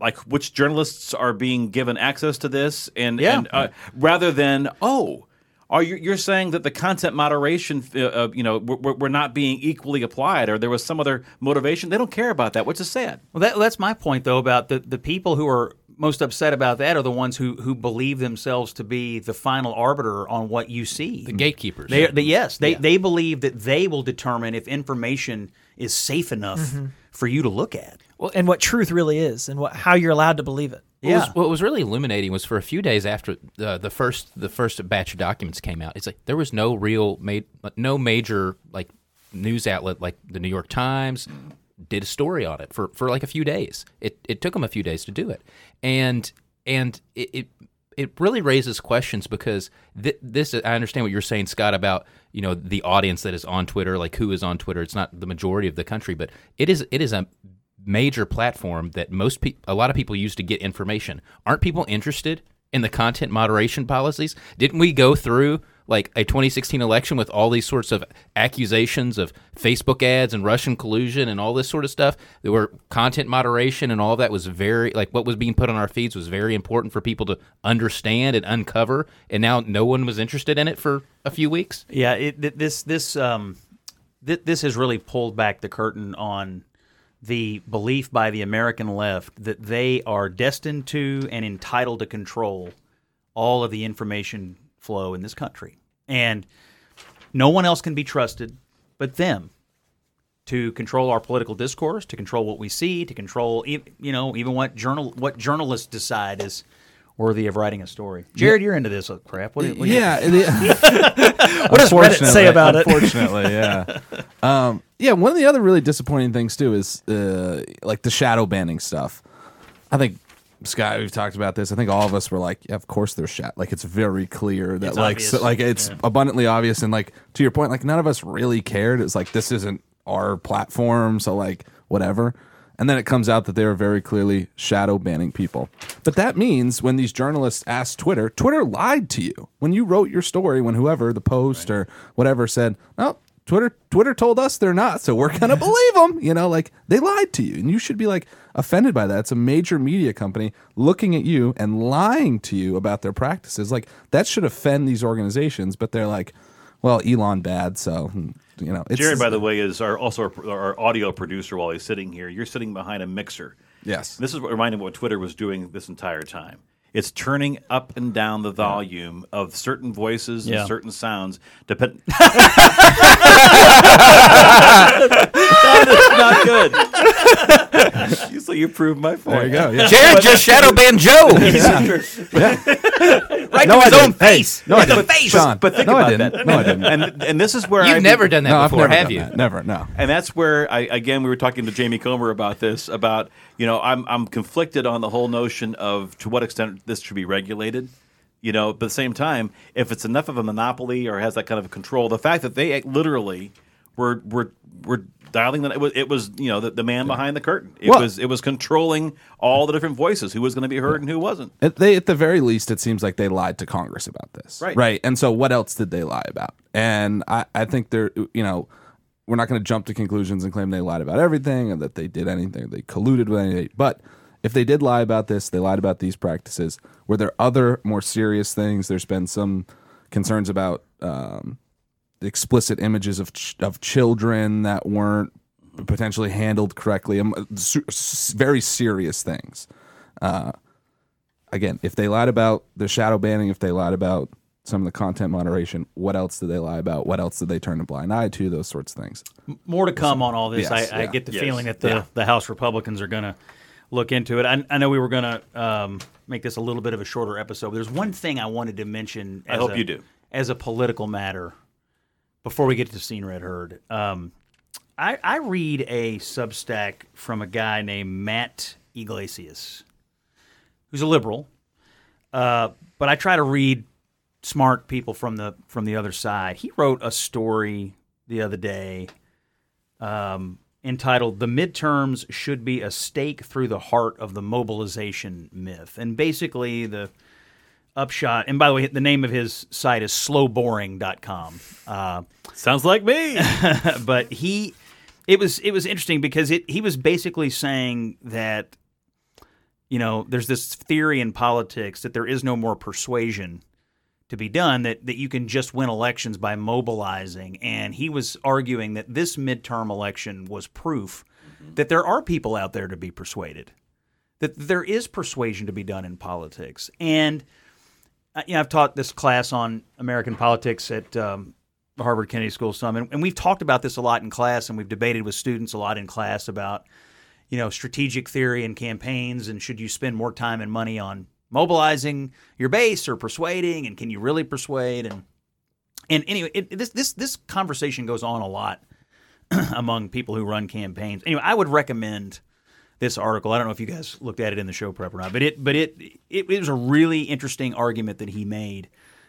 like which journalists are being given access to this and, Yeah. and uh, rather than oh Are you you're saying that the content moderation, uh, uh, you know, we're, we're not being equally applied, or there was some other motivation? They don't care about that, which is sad. Well, that, that's my point, though, about the, the people who are most upset about that are the ones who, who believe themselves to be the final arbiter on what you see. The gatekeepers. They, they, yes, they, they believe that they will determine if information is safe enough mm-hmm. for you to look at. Well, and what truth really is, and what how you're allowed to believe it. What, was, what was really illuminating was for a few days after the the first the first batch of documents came out, it's like there was no real made no major like news outlet like the New York Times did a story on it for, for like a few days. It it took them a few days to do it, and and it. it it really raises questions because th- this I understand what you're saying, Scott, about you know the audience that is on Twitter, like who is on Twitter. It's not the majority of the country, but it is it is a major platform that most people, a lot of people use to get information. Aren't people interested in the content moderation policies? Didn't we go through like a 2016 election with all these sorts of accusations of Facebook ads and Russian collusion and all this sort of stuff? There were content moderation and all that was very like what was being put on our feeds was very important for people to understand and uncover. And now no one was interested in it for a few weeks. Yeah, it, this this um, th- this has really pulled back the curtain on the belief by the American left that they are destined to and entitled to control all of the information flow in this country, and no one else can be trusted but them to control our political discourse, to control what we see, to control you know even what journal what journalists decide is worthy of writing a story. Jared, you're into this crap. What, what yeah. it- What does Reddit say Unfortunately- about it? Unfortunately, yeah. Um, yeah, one of the other really disappointing things too is uh, like the shadow banning stuff. I think Scott, we've talked about this. I think all of us were like, yeah, of course they're shadow. Like it's very clear that It's like obvious. so, like it's abundantly obvious and like to your point, like none of us really cared. It's like this isn't our platform, so like whatever. And then it comes out that they are very clearly shadow banning people. But that means when these journalists asked Twitter, Twitter lied to you. When you wrote your story, when whoever, the post or whatever said, oh, Twitter Twitter told us they're not, so we're going to believe them. You know, like they lied to you. And you should be like offended by that. It's a major media company looking at you and lying to you about their practices. Like that should offend these organizations, but they're like, well, Elon bad, so hmm, you know. It's, Jared, by the way, is our also our, our audio producer while he's sitting here. You're sitting behind a mixer. Yes. This is what reminded me what Twitter was doing this entire time. It's turning up and down the volume of certain voices Yeah. and certain sounds. Depend. not good. so you proved my point. there you go. Yeah. Jared just shadow banned Joe. right No, to I his own didn't. Hey, face. no, I Right to the didn't. face. Sean, But think no, I about didn't. that. No, I didn't. And and this is where You've I never done that no, before, never have done you? that. Never. No. and that's where I again we were talking to Jamie Comer about this about you know I'm I'm conflicted on the whole notion of to what extent this should be regulated. You know, but at the same time, if it's enough of a monopoly or has that kind of control, the fact that they literally were were were dialing that it was it was you know the, the man behind the curtain. It Well- was it was controlling all the different voices, who was going to be heard and who wasn't. At, they, at the very least, it seems like they lied to Congress about this. Right. Right. And so, what else did they lie about? And I, I think they're, you know, we're not going to jump to conclusions and claim they lied about everything and that they did anything, they colluded with anything. But if they did lie about this, they lied about these practices. Were there other more serious things? There's been some concerns about um, explicit images of ch- of children that weren't potentially handled correctly. Um, su- s- very serious things. Uh, again, if they lied about the shadow banning, if they lied about some of the content moderation, what else did they lie about? What else did they turn a blind eye to? Those sorts of things. More to come on all this. Yes, I, I get the Yes. feeling that the, Yeah. the House Republicans are going to look into it. I, I know we were going to um, make this a little bit of a shorter episode. But there's one thing I wanted to mention. I hope a- you do. As a political matter, before we get to Seen Read Heard, um, I, I read a Substack from a guy named Matt Yglesias, who's a liberal. Uh, but I try to read smart people from the from the other side. He wrote a story the other day um, entitled "The Midterms Should Be a Stake Through the Heart of the Mobilization Myth," and basically the upshot. And by the way, the name of his site is slowboring.com. Uh, Sounds like me. but he it was it was interesting because it he was basically saying that you know there's this theory in politics that there is no more persuasion to be done that that you can just win elections by mobilizing and he was arguing that this midterm election was proof that there are people out there to be persuaded that there is persuasion to be done in politics and you know, I've taught this class on American politics at um, the Harvard Kennedy School some, and, and we've talked about this a lot in class, and we've debated with students a lot in class about, you know, strategic theory and campaigns, and should you spend more time and money on mobilizing your base or persuading, and can you really persuade? And and anyway, it, this this this conversation goes on a lot among people who run campaigns. Anyway, I would recommend this article. I don't know if you guys looked at it in the show prep or not, but it but it it, it was a really interesting argument that he made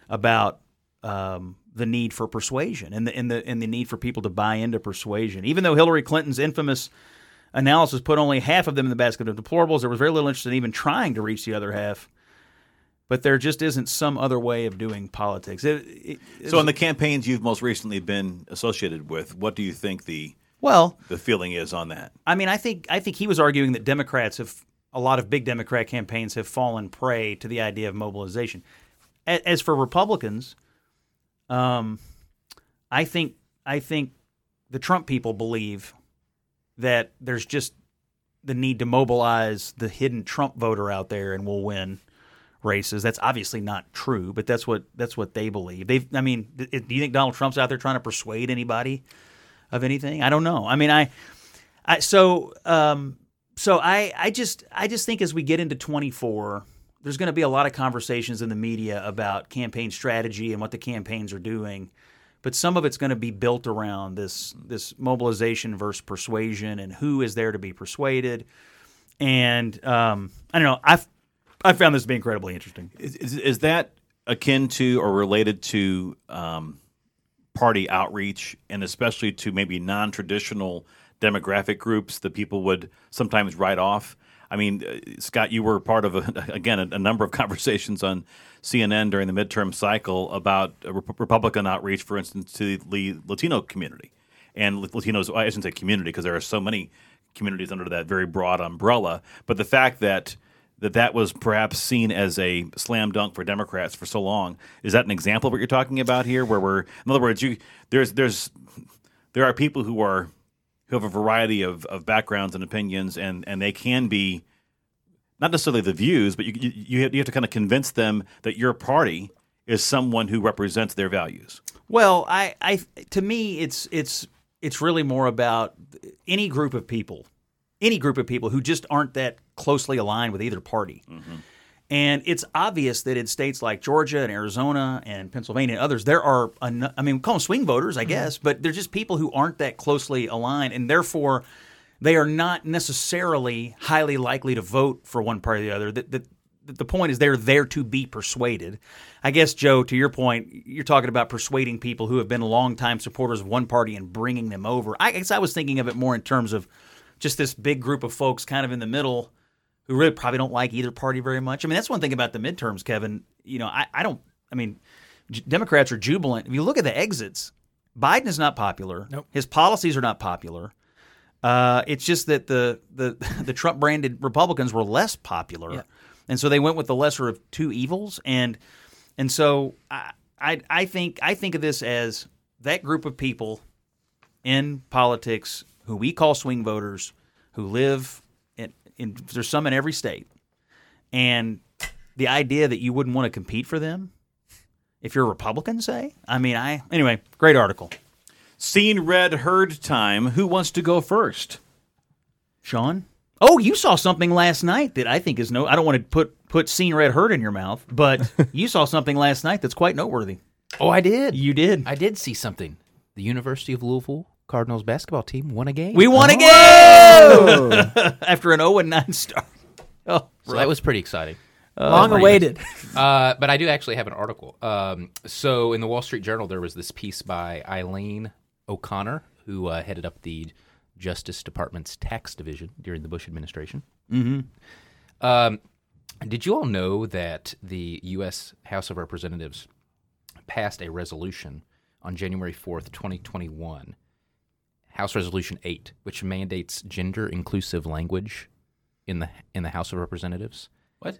about um, the need for persuasion and the and the and the need for people to buy into persuasion. Even though Hillary Clinton's infamous analysis put only half of them in the basket of deplorables, there was very little interest in even trying to reach the other half. But there just isn't some other way of doing politics. It, it, So, in the campaigns you've most recently been associated with, what do you think the well, the feeling is on that? I mean, I think I think he was arguing that Democrats have a lot of big Democrat campaigns have fallen prey to the idea of mobilization. As for Republicans, um, I think I think the Trump people believe that there's just the need to mobilize the hidden Trump voter out there, and we'll win races. That's obviously not true, but that's what that's what they believe. They, I mean, do you think Donald Trump's out there trying to persuade anybody of anything? I don't know. I mean, I, I so um, so I I just I just think as we get into 24, there's going to be a lot of conversations in the media about campaign strategy and what the campaigns are doing. But some of it's going to be built around this this mobilization versus persuasion and who is there to be persuaded. And um, I don't know. I've I found this to be incredibly interesting. Is, is, is that akin to or related to um, party outreach, and especially to maybe non-traditional demographic groups that people would sometimes write off? I mean, uh, Scott, you were part of a, again a, a number of conversations on CNN during the midterm cycle about Rep- Republican outreach, for instance, to the Latino community and Latinos. I shouldn't say community because there are so many communities under that very broad umbrella. But the fact that that that was perhaps seen as a slam dunk for Democrats for so long is that an example of what you're talking about here? Where we're, in other words, you there's there's there are people who are who have a variety of, of backgrounds and opinions, and and they can be not necessarily the views, but you you, you have, you have to kind of convince them that your party is someone who represents their values. Well, I, I to me, it's it's it's really more about any group of people, any group of people who just aren't that closely aligned with either party. Mm-hmm. And it's obvious that in states like Georgia and Arizona and Pennsylvania and others, there are, en- I mean, we call them swing voters, I mm-hmm. guess, but they're just people who aren't that closely aligned. And therefore, they are not necessarily highly likely to vote for one party or the other. That the point is they're there to be persuaded. I guess, Joe, to your point, you're talking about persuading people who have been longtime supporters of one party and bringing them over. I guess I was thinking of it more in terms of just this big group of folks kind of in the middle who really probably don't like either party very much. I mean, that's one thing about the midterms, Kevin. You know, I, I don't, I mean, J- Democrats are jubilant. If you look at the exits, Biden is not popular. Nope. His policies are not popular. Uh, it's just that the the the Trump branded Republicans were less popular, Yeah. and so they went with the lesser of two evils. And and so I, I I think I think of this as that group of people in politics who we call swing voters, who live in, there's some in every state, and the idea that you wouldn't want to compete for them if you're a Republican, say. I mean, I anyway, great article, Seen, read, heard time. Who wants to go first? Sean. Oh, you saw something last night that I think is no. I don't want to put put seen, read, heard in your mouth, but you saw something last night that's quite noteworthy. Oh, I did. You did. I did see something. The University of Louisville Cardinals basketball team won a game. we won again after an 0 and 9 start. Oh, so that was pretty exciting. Long awaited. Uh, but I do actually have an article. Um, so in the Wall Street Journal, there was this piece by Eileen O'Connor, who uh, headed up the Justice Department's tax division during the Bush administration. Mm-hmm. Um, did you all know that the U.S. House of Representatives passed a resolution on January 4th, 2021, House Resolution 8, which mandates gender inclusive language in the in the House of Representatives? What?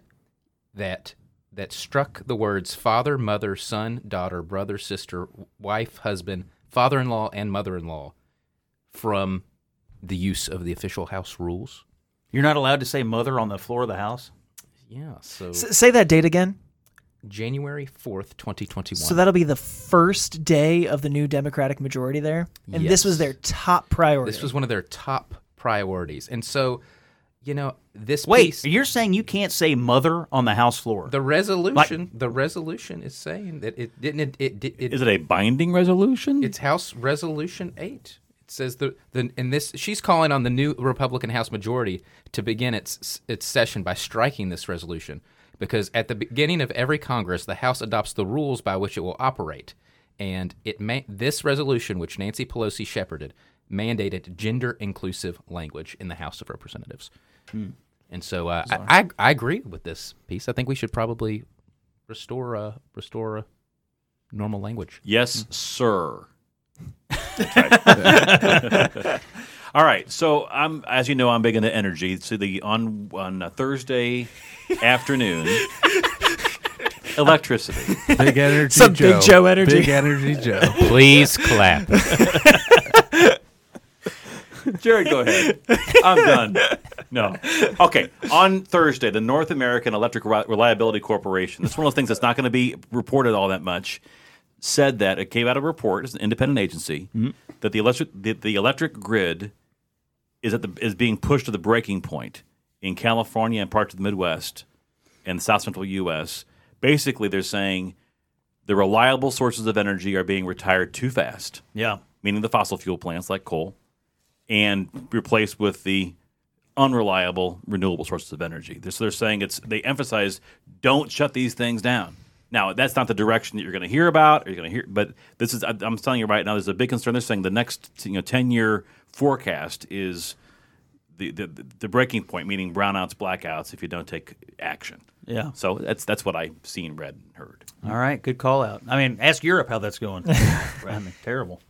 that that struck the words father, mother, son, daughter, brother, sister, wife, husband, father in law, and mother in law from the use of the official house rules. You're not allowed to say mother on the floor of the house. Yeah, so S- say that date again. January 4th, 2021. So that'll be the first day of the new Democratic majority there, and this was their top priority. this was one of their top priorities. And so, you know, this Wait, piece, you're saying you can't say mother on the house floor? the resolution, the resolution is saying that it didn't it, it, it, it Is it a binding resolution? It's House Resolution 8. It says the the in this she's calling on the new Republican House majority to begin its its session by striking this resolution because at the beginning of every Congress the House adopts the rules by which it will operate and it ma- this resolution which Nancy Pelosi shepherded mandated gender inclusive language in the House of Representatives. And so uh, I, I I agree with this piece. I think we should probably restore uh, restore uh, normal language. Yes, sir. That's right. All right. So I'm, as you know, I'm big into energy. So the on on a Thursday afternoon, electricity. Big energy Some Joe. Big Joe energy. Big energy Joe. Please clap. Jared, go ahead. I'm done. No. Okay. On Thursday, the North American Electric Reliability Corporation, that's one of those things that's not going to be reported all that much, said that it came out of a report, it's an independent agency, mm-hmm. that the electric the, the electric grid is at the is being pushed to the breaking point in California and parts of the Midwest and the South Central U.S. Basically, they're saying the reliable sources of energy are being retired too fast yeah. meaning the fossil fuel plants like coal, and replaced with the unreliable renewable sources of energy. So they're saying it's they emphasize don't shut these things down. Now that's not the direction that you're going to hear about, or you're going to hear. But this is I- I'm telling you right now. There's a big concern. They're saying the next you know 10 year forecast is the, the the breaking point, meaning brownouts, blackouts, if you don't take action. Yeah. So that's that's what I've seen, read, and heard. All right. Good call out. I mean, ask Europe how that's going. I mean, terrible.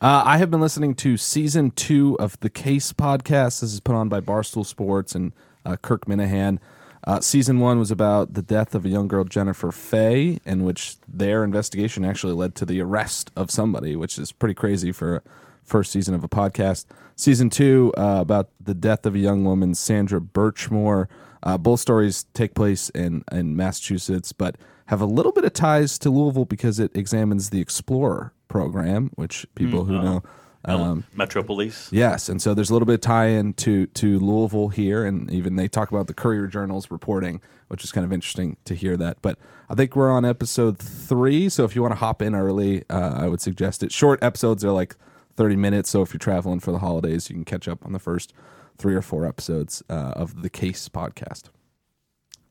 Uh, I have been listening to season two of the Case podcast. This is put on by Barstool Sports and uh, Kirk Minihane. Uh, season one was about the death of a young girl, Jennifer Fay, in which their investigation actually led to the arrest of somebody, which is pretty crazy for a first season of a podcast. Season two uh, about the death of a young woman, Sandra Birchmore. Uh, both stories take place in, in Massachusetts, but have a little bit of ties to Louisville because it examines the Explorer program, which people who know. Um, Metro Police. Yes, and so there's a little bit of tie-in to to Louisville here, and even they talk about the Courier Journal's reporting, which is kind of interesting to hear that. But I think we're on episode three, so if you want to hop in early, uh, I would suggest it. Short episodes are like 30 minutes, so if you're traveling for the holidays, you can catch up on the first three or four episodes uh, of the Case podcast.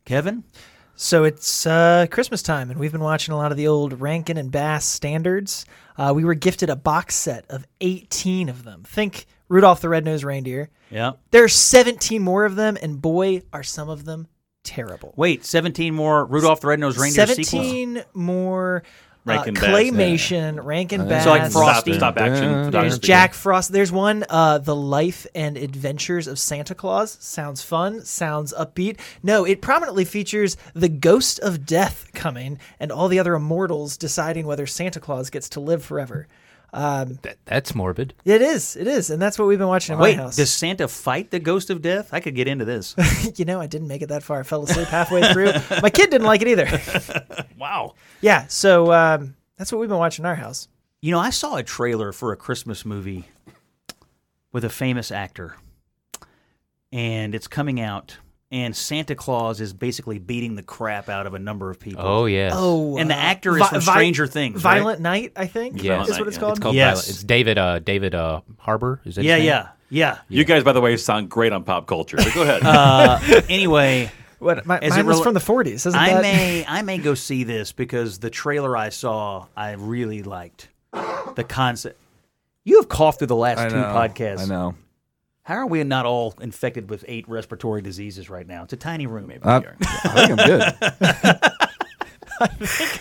Kevin? So it's uh, Christmas time, and we've been watching a lot of the old Rankin and Bass standards. Uh, we were gifted a box set of 18 of them. Think Rudolph the Red-Nosed Reindeer. Yeah. There are 17 more of them, and boy, are some of them terrible. Wait, 17 more Rudolph the Red-Nosed Reindeer sequels? 17 more uh, Rankin Bass, claymation, Rankin Bass. So like Frosty. Stop, stop action. There's There's. Jack Frost. There's one, uh, The Life and Adventures of Santa Claus. Sounds fun. Sounds upbeat. No, it prominently features the ghost of death coming and all the other immortals deciding whether Santa Claus gets to live forever. That, that's morbid. It is. It is. And that's what we've been watching in Wait, my house. does Santa fight the ghost of death? I could get into this. you know, I didn't make it that far. I fell asleep halfway through. my kid didn't like it either. wow. Yeah. So um, that's what we've been watching in our house. You know, I saw a trailer for a Christmas movie with a famous actor, and it's coming out, and Santa Claus is basically beating the crap out of a number of people. Oh yes. Oh, And the uh, actor is Vi- from Vi- Stranger Things, right? Violent Night, I think. Yes. is what it's Yeah. called. It's called Yes. Violet. It's David. Uh, David uh, Harbour. Is that his yeah, name? yeah, yeah. You guys, by the way, sound great on pop culture. So go ahead. Uh, anyway, What? My, Is it mine was rela- from the 40s. Isn't I that? may I may go see this because the trailer I saw I really liked the concept. You have coughed through the last I two podcasts. I know. How are we not all infected with eight respiratory diseases right now? It's a tiny room. Uh, here. I think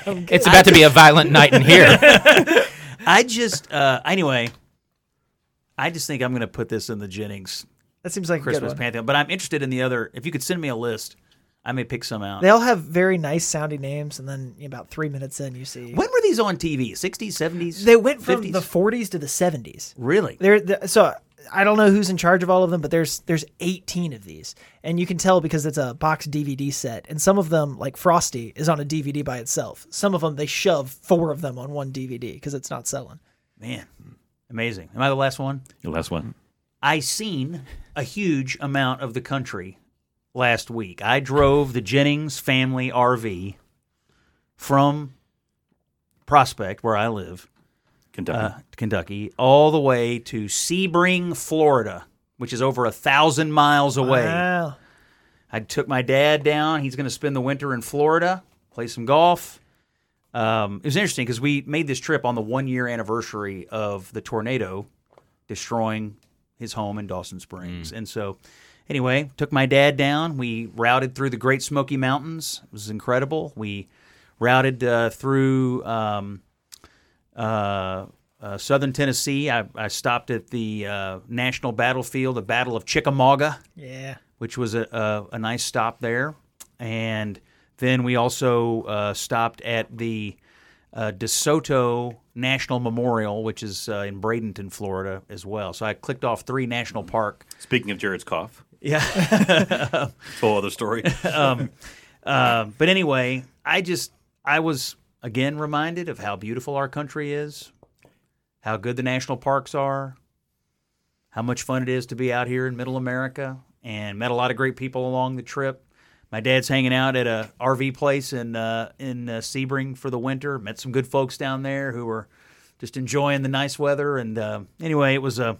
I'm good. It's about to be a violent night in here. I just uh, anyway. I just think I'm going to put this in the Jennings That seems like a Christmas good one. pantheon. But I'm interested in the other. If you could send me a list I may pick some out. They all have very nice sounding names, and then about three minutes in, you see when were these on TV? 60s, 70s? they went from 50s? the 40s to the 70s. Really? There, the, so I don't know who's in charge of all of them, but there's there's 18 of these, and you can tell because it's a box DVD set, and some of them, like Frosty, is on a DVD by itself. Some of them they shove four of them on one DVD because it's not selling. Man, amazing. Am I the last one? The last one. I seen a huge amount of the country last week. I drove the Jennings family RV from Prospect, where I live, Kentucky. uh, Kentucky, all the way to Sebring, Florida, which is over a thousand miles away. Wow. I took my dad down. He's going to spend the winter in Florida, play some golf. Um, it was interesting because we made this trip on the one year anniversary of the tornado destroying his home in Dawson Springs. And so, anyway, took my dad down. We routed through the Great Smoky Mountains. It was incredible. We routed uh, through um, uh, uh, southern Tennessee. I, I stopped at the uh, national battlefield, the Battle of Chickamauga Yeah. which was a, a, a nice stop there. And then we also uh, stopped at the uh, DeSoto National Memorial, which is uh, in Bradenton, Florida, as well. So I clicked off three national park. Speaking of Jared's cough, Yeah. whole other story. um, uh, but anyway, I just I was again reminded of how beautiful our country is, how good the national parks are, how much fun it is to be out here in Middle America, and met a lot of great people along the trip. My dad's hanging out at a RV place in uh, in uh, Sebring for the winter. Met some good folks down there who were just enjoying the nice weather. And uh, anyway, it was uh,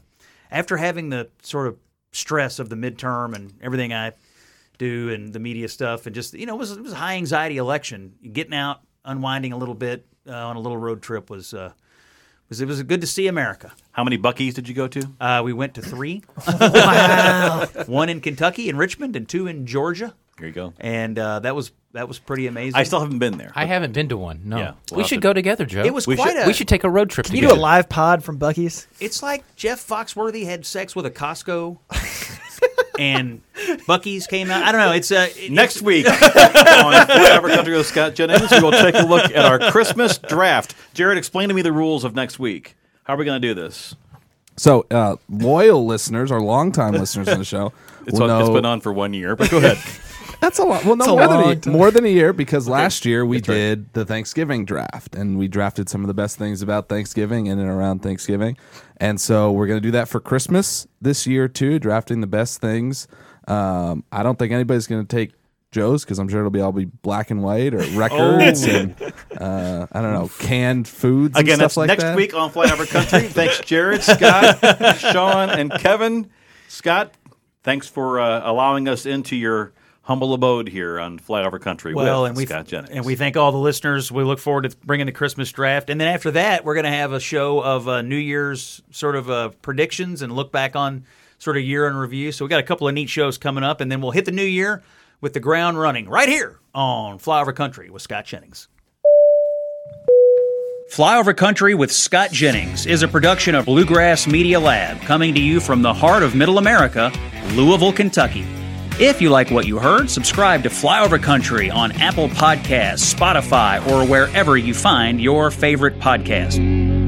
after having the sort of stress of the midterm and everything I do and the media stuff, and just you know, it was it was a high anxiety election. Getting out, unwinding a little bit uh, on a little road trip was uh, was it was good to see America. How many Buc-ee's did you go to? Uh, we went to three, Wow. one in Kentucky in Richmond, and two in Georgia, Here you go. and uh, that was that was pretty amazing. I still haven't been there. I haven't been to one. No, Yeah, we'll we should to- go together, Joe. It was We quite should- a. we should take a road trip. Can you do a live pod from Buc-ee's? It's like Jeff Foxworthy had sex with a Costco, and Buc-ee's came out. I don't know. It's uh, it- Next week on Flyover Country with Scott Jennings, we will take a look at our Christmas draft. Jared, explain to me the rules of next week. How are we going to do this? So, uh, loyal listeners or longtime listeners of the show It's, will on, it's know been on for one year, but go ahead. That's a lot. Well, no, more than, a, more than a year because last year we did the Thanksgiving draft and we drafted some of the best things about Thanksgiving in and around Thanksgiving. And so we're going to do that for Christmas this year too, drafting the best things. Um, I don't think anybody's going to take Joe's because I'm sure it'll be all be black and white or records and uh, I don't know canned foods and Again, stuff that's like next that. week on Flyover Country. thanks, Jared, Scott, Sean, and Kevin. Scott, thanks for uh, allowing us into your humble abode here on Flyover Country well, with and we Scott Jennings. and we thank all the listeners. We look forward to bringing the Christmas draft, and then after that, we're going to have a show of uh, New Year's sort of uh, predictions and look back on sort of year in review. So we got a couple of neat shows coming up, and then we'll hit the new year with the ground running right here on Flyover Country with Scott Jennings. Flyover Country with Scott Jennings is a production of Bluegrass Media Lab, coming to you from the heart of Middle America, Louisville, Kentucky. If you like what you heard, subscribe to Flyover Country on Apple Podcasts, Spotify, or wherever you find your favorite podcast.